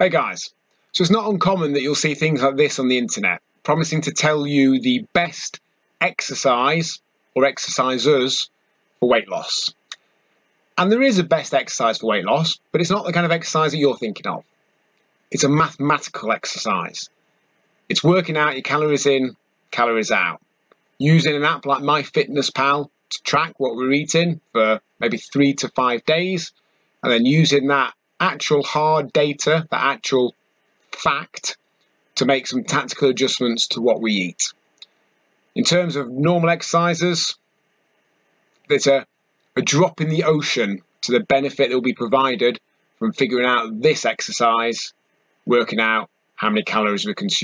Hey guys, so it's not uncommon that you'll see things like this on the internet, promising to tell you the best exercise or exercisers for weight loss. And there is a best exercise for weight loss, but it's not the kind of exercise that you're thinking of. It's a mathematical exercise. It's working out your calories in, calories out. Using an app like MyFitnessPal to track what we're eating for maybe three to five days, and then using that actual hard data, the actual fact, to make some tactical adjustments to what we eat. In terms of normal exercises, there's a, a drop in the ocean to the benefit that will be provided from figuring out this exercise, working out how many calories we consume.